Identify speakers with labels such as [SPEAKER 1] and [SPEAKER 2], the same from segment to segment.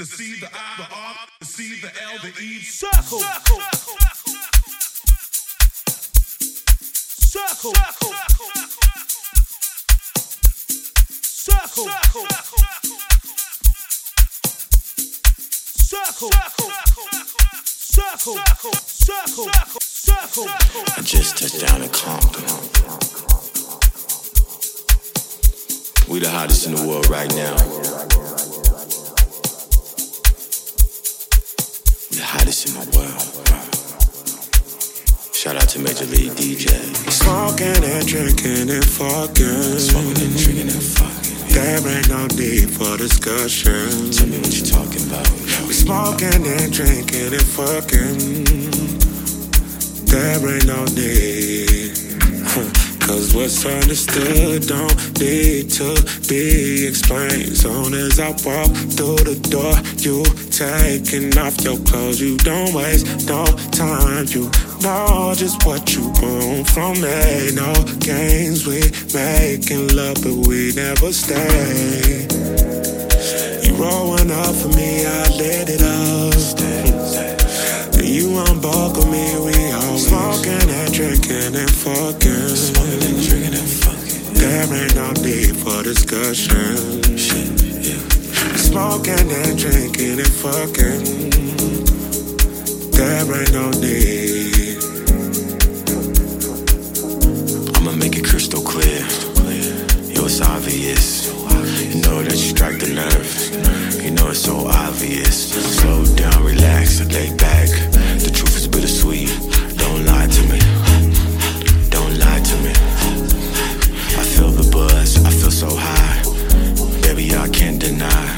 [SPEAKER 1] the C, the I, the R, the C, the L, the E.
[SPEAKER 2] Circle. Circle. Circle. Circle. Circle. Circle. Circle. Circle.
[SPEAKER 3] I just touched down in Compton. We the hottest in the world right now. The hottest in the world. Shout out to Major League DJ.
[SPEAKER 4] Smoking and drinking and fucking.
[SPEAKER 3] Smoking and drinking and fucking.
[SPEAKER 4] There ain't no need for discussion.
[SPEAKER 3] Tell me what you talking about.
[SPEAKER 4] We smoking and drinking and fucking. There ain't no need. Cause what's understood don't need to be explained. Soon as I walk through the door, you taking off your clothes. You don't waste no time. You know just what you want from me. No games, we making love, but we never stay. You rolling up for me, I let it up. You unbuckle me, we all smoking and drinking and fucking.
[SPEAKER 3] Smoking and drinking and fucking.
[SPEAKER 4] There ain't no need for discussion.
[SPEAKER 3] Shit, yeah.
[SPEAKER 4] Smoking and drinking and fucking. There ain't no need.
[SPEAKER 3] I'ma make it crystal clear. Yo, it's obvious. You know that you strike the nerve. You know it's so obvious. Slow down, relax, lay back. Is bittersweet. Don't lie to me. Don't lie to me. I feel the buzz. I feel so high. Baby, I can't deny.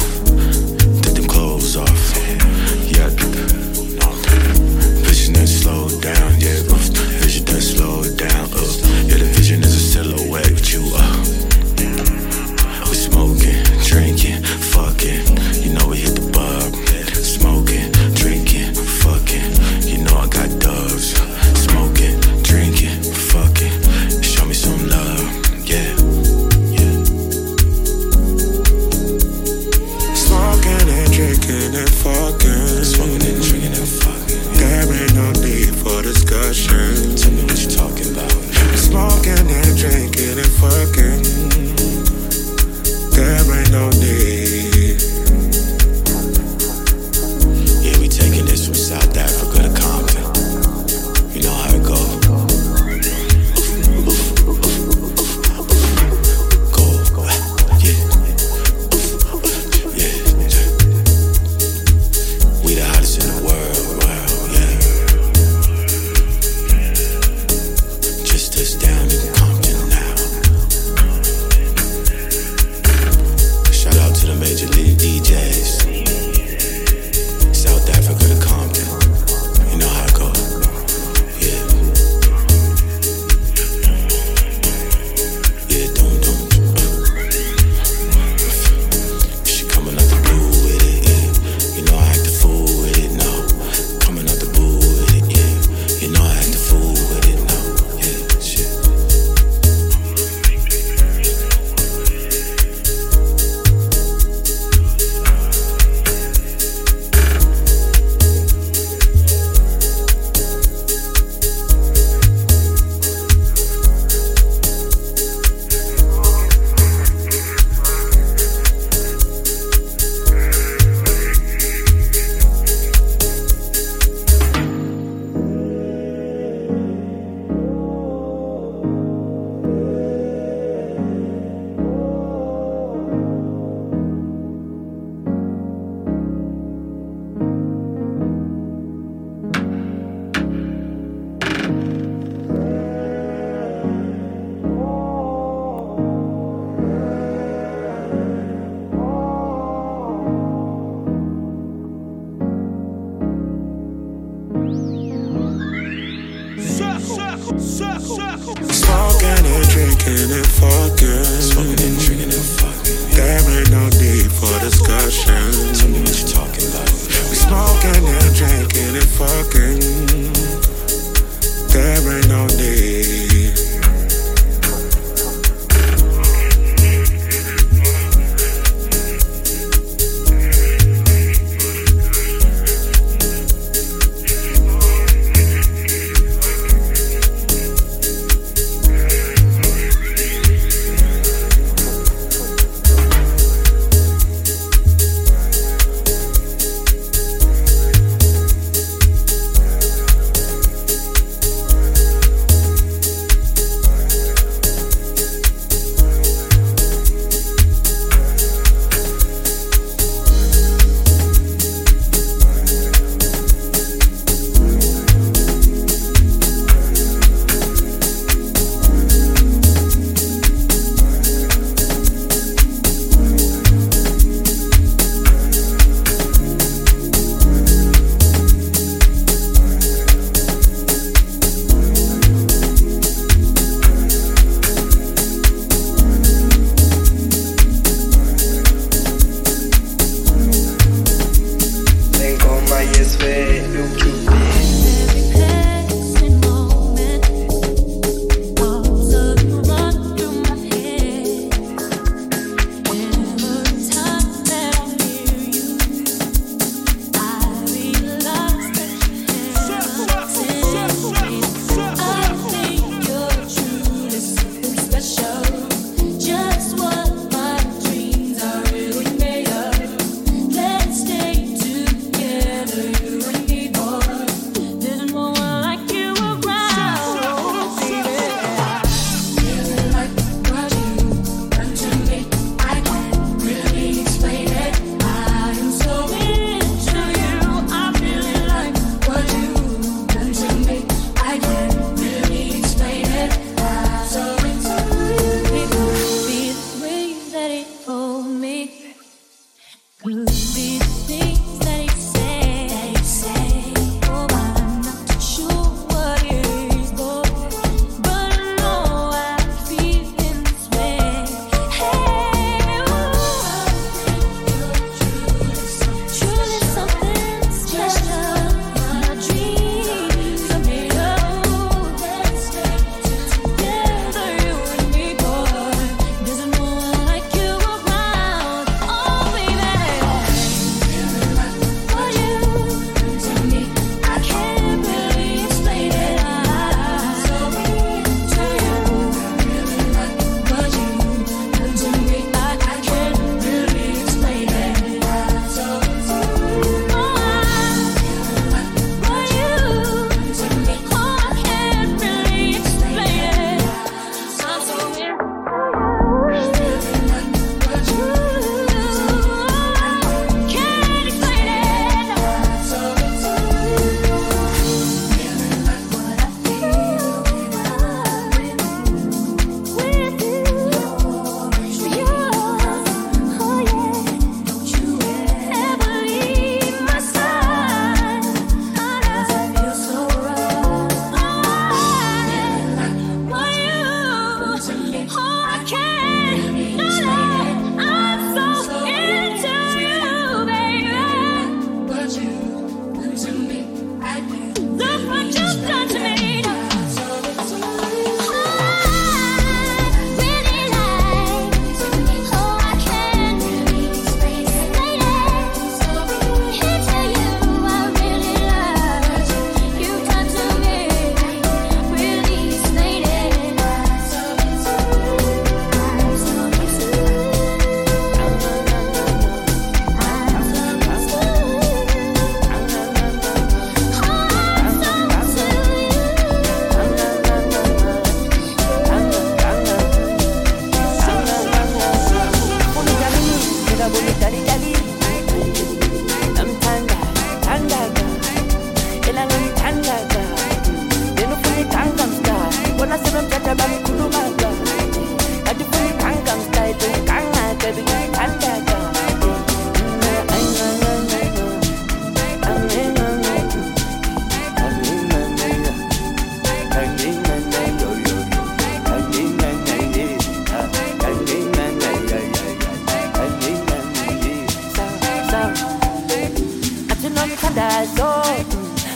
[SPEAKER 3] Tell me what you talking about. We
[SPEAKER 4] smoking and drinking and fucking.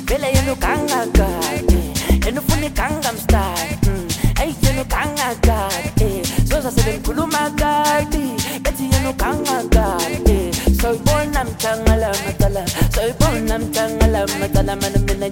[SPEAKER 5] vele yenu kangakade yenu funi kangamstade eyi yenu kangakade soza sebengikhuluma kade bethi yenu kangakade soyibona mthangala matala soyibona mthangala matala. Mana mina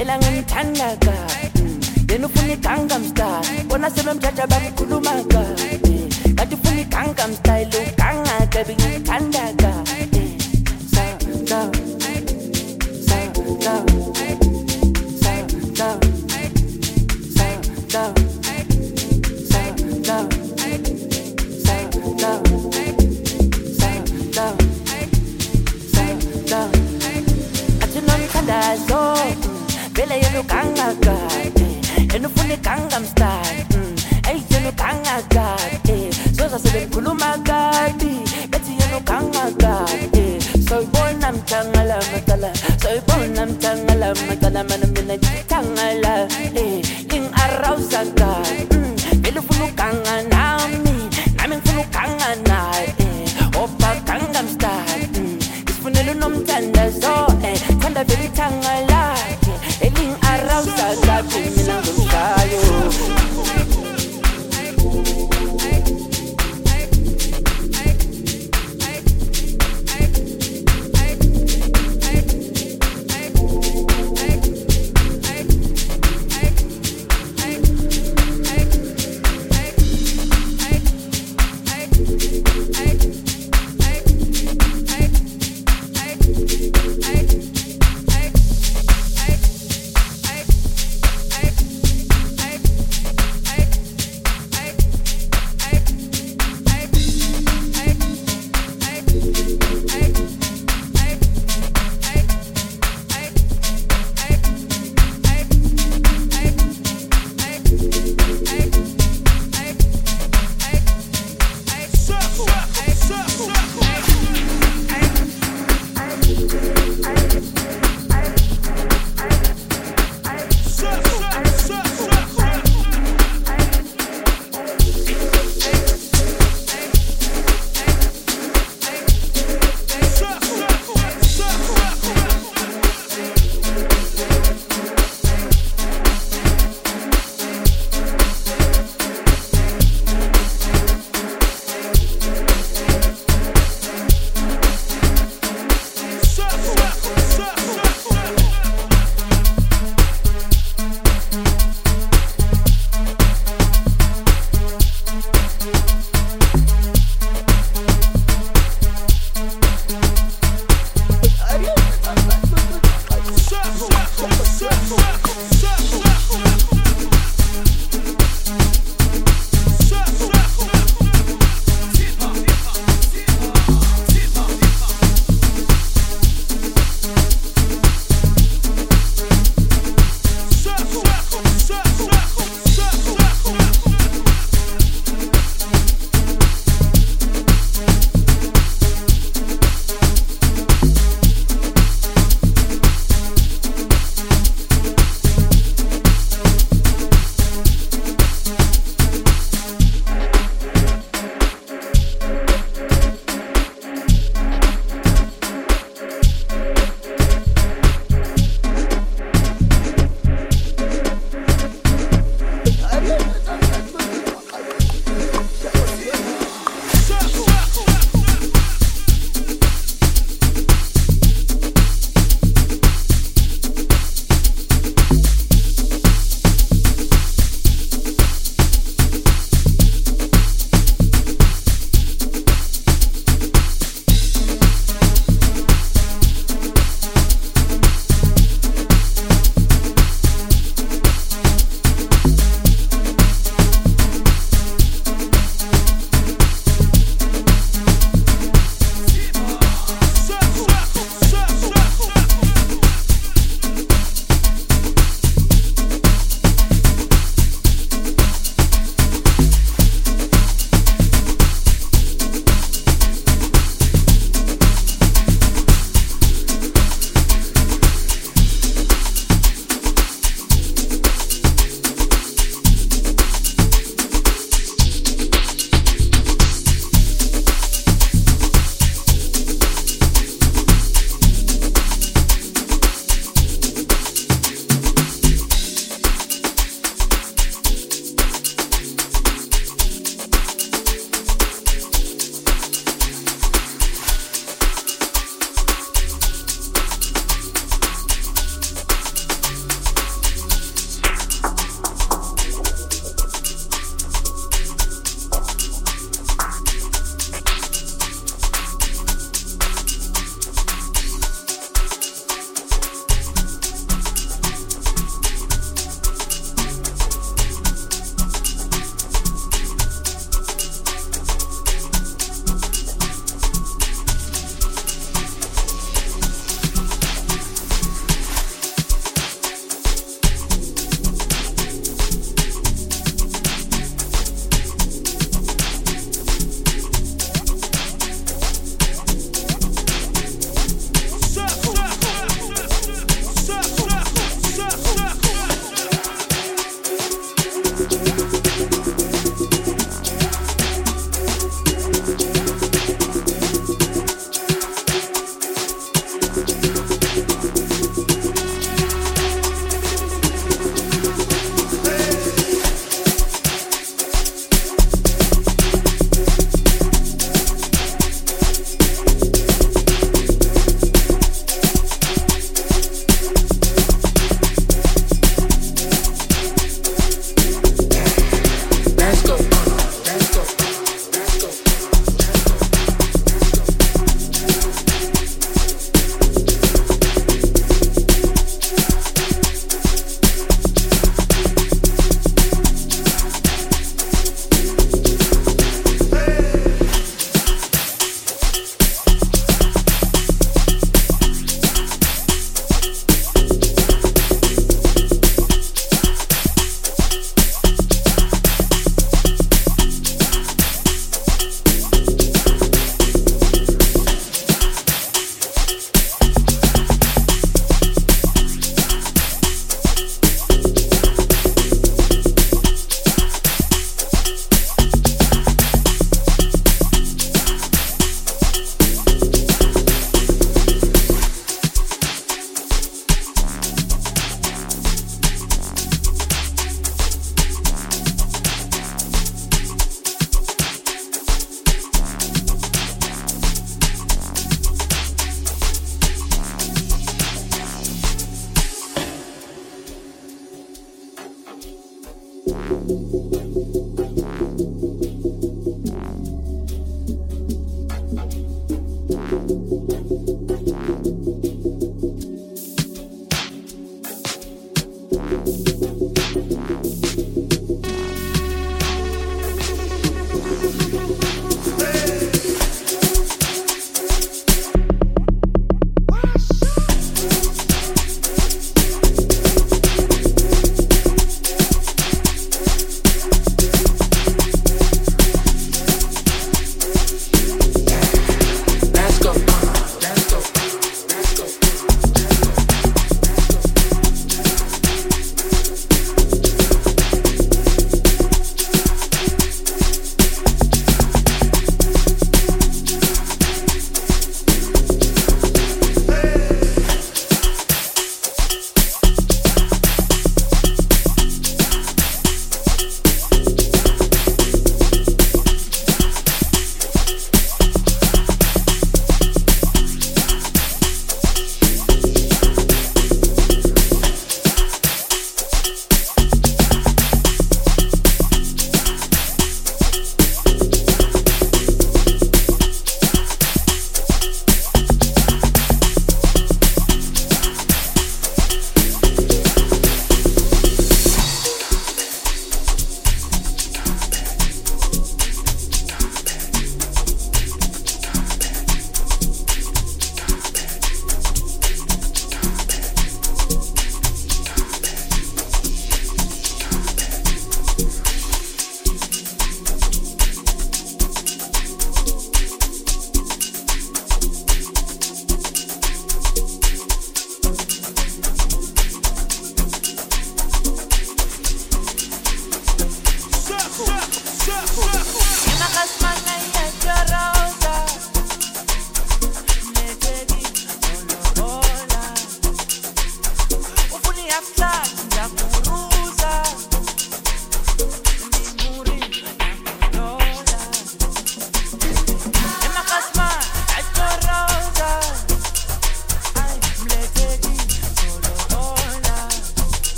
[SPEAKER 5] ela ngangithandaka yena ufuna ikangam style
[SPEAKER 6] bona sebemjaja bakhulumaka kanti ufuna ikangam style ukangaka bengithandaka my God, I'm in a
[SPEAKER 2] minute. Tangle,